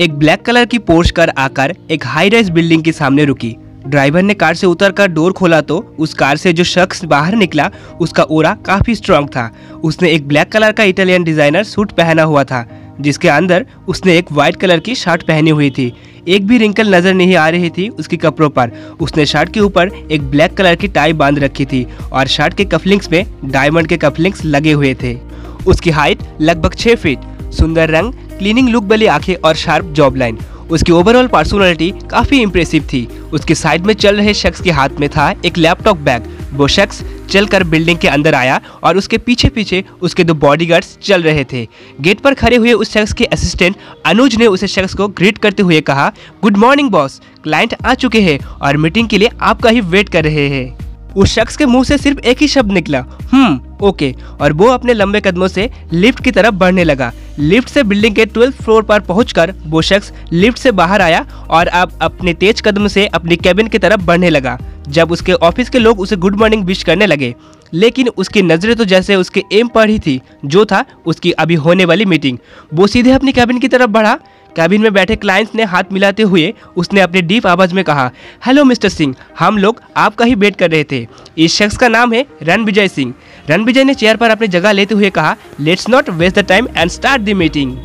एक black colour की Porsche car आकर एक हाई राइज बिल्डिंग के सामने रुकी। ड्राइवर ने कार से उतरकर डोर खोला तो उस कार से जो शख्स बाहर निकला, उसका ओरा काफ़ी स्ट्रांग था। उसने एक ब्लैक कलर का इटालियन डिज़ाइनर सूट पहना हुआ था, जिसके अंदर उसने एक व्हाइट कलर की शर्ट पहनी हुई थी। एक भी रिंकल नज़र नहीं आ रही थी उसके कपड़ों पर। उसने शर्ट के ऊपर एक ब्लैक कलर की टाई बाँध रखी थी और शर्ट के कफलिंग्स में डायमंड के कफलिंग्स लगे हुए थे। उसकी हाइट लगभग छह फीट सुंदर रंग क्लीनिंग लुक वाली आँखें और शार्प जॉब लाइन। उसकी ओवरऑल पर्सनालिटी काफ़ी इंप्रेसिव थी। उसके साइड में चल रहे शख्स के हाथ में था एक लैपटॉप बैग वो शख्स चलकर बिल्डिंग के अंदर आया और उसके पीछे पीछे उसके दो बॉडीगार्ड्स चल रहे थे। गेट पर खड़े हुए उस शख्स के असिस्टेंट अनुज ने उस शख्स को ग्रीट करते हुए कहा गुड मॉर्निंग बॉस क्लाइंट आ चुके हैं और मीटिंग के लिए आपका ही वेट कर रहे हैं। उस शख्स के मुँह से सिर्फ़ एक ही शब्द निकला हम्म। ओके, और वो अपने लंबे कदमों से लिफ्ट की तरफ़ बढ़ने लगा। लिफ्ट से बिल्डिंग के ट्वेल्थ फ्लोर पर पहुंचकर वो शख्स लिफ्ट से बाहर आया और अब अपने तेज कदम से अपनी कैबिन की तरफ़ बढ़ने लगा। जब उसके ऑफ़िस के लोग उसे गुड मॉर्निंग विश करने लगे, लेकिन उसकी नज़रें तो जैसे उसके एम पर ही थी, जो था उसकी अभी होने वाली मीटिंग। वो सीधे अपनी कैबिन की तरफ़ बढ़ा। कैबिन में बैठे क्लाइंट्स ने हाथ मिलाते हुए उसने अपने डीप आवाज़ में कहा हेलो मिस्टर सिंह हम लोग आपका ही वेट कर रहे थे। इस शख्स का नाम है रणविजय सिंह। रणविजय ने चेयर पर अपनी जगह लेते हुए कहा let's not waste the time and start the meeting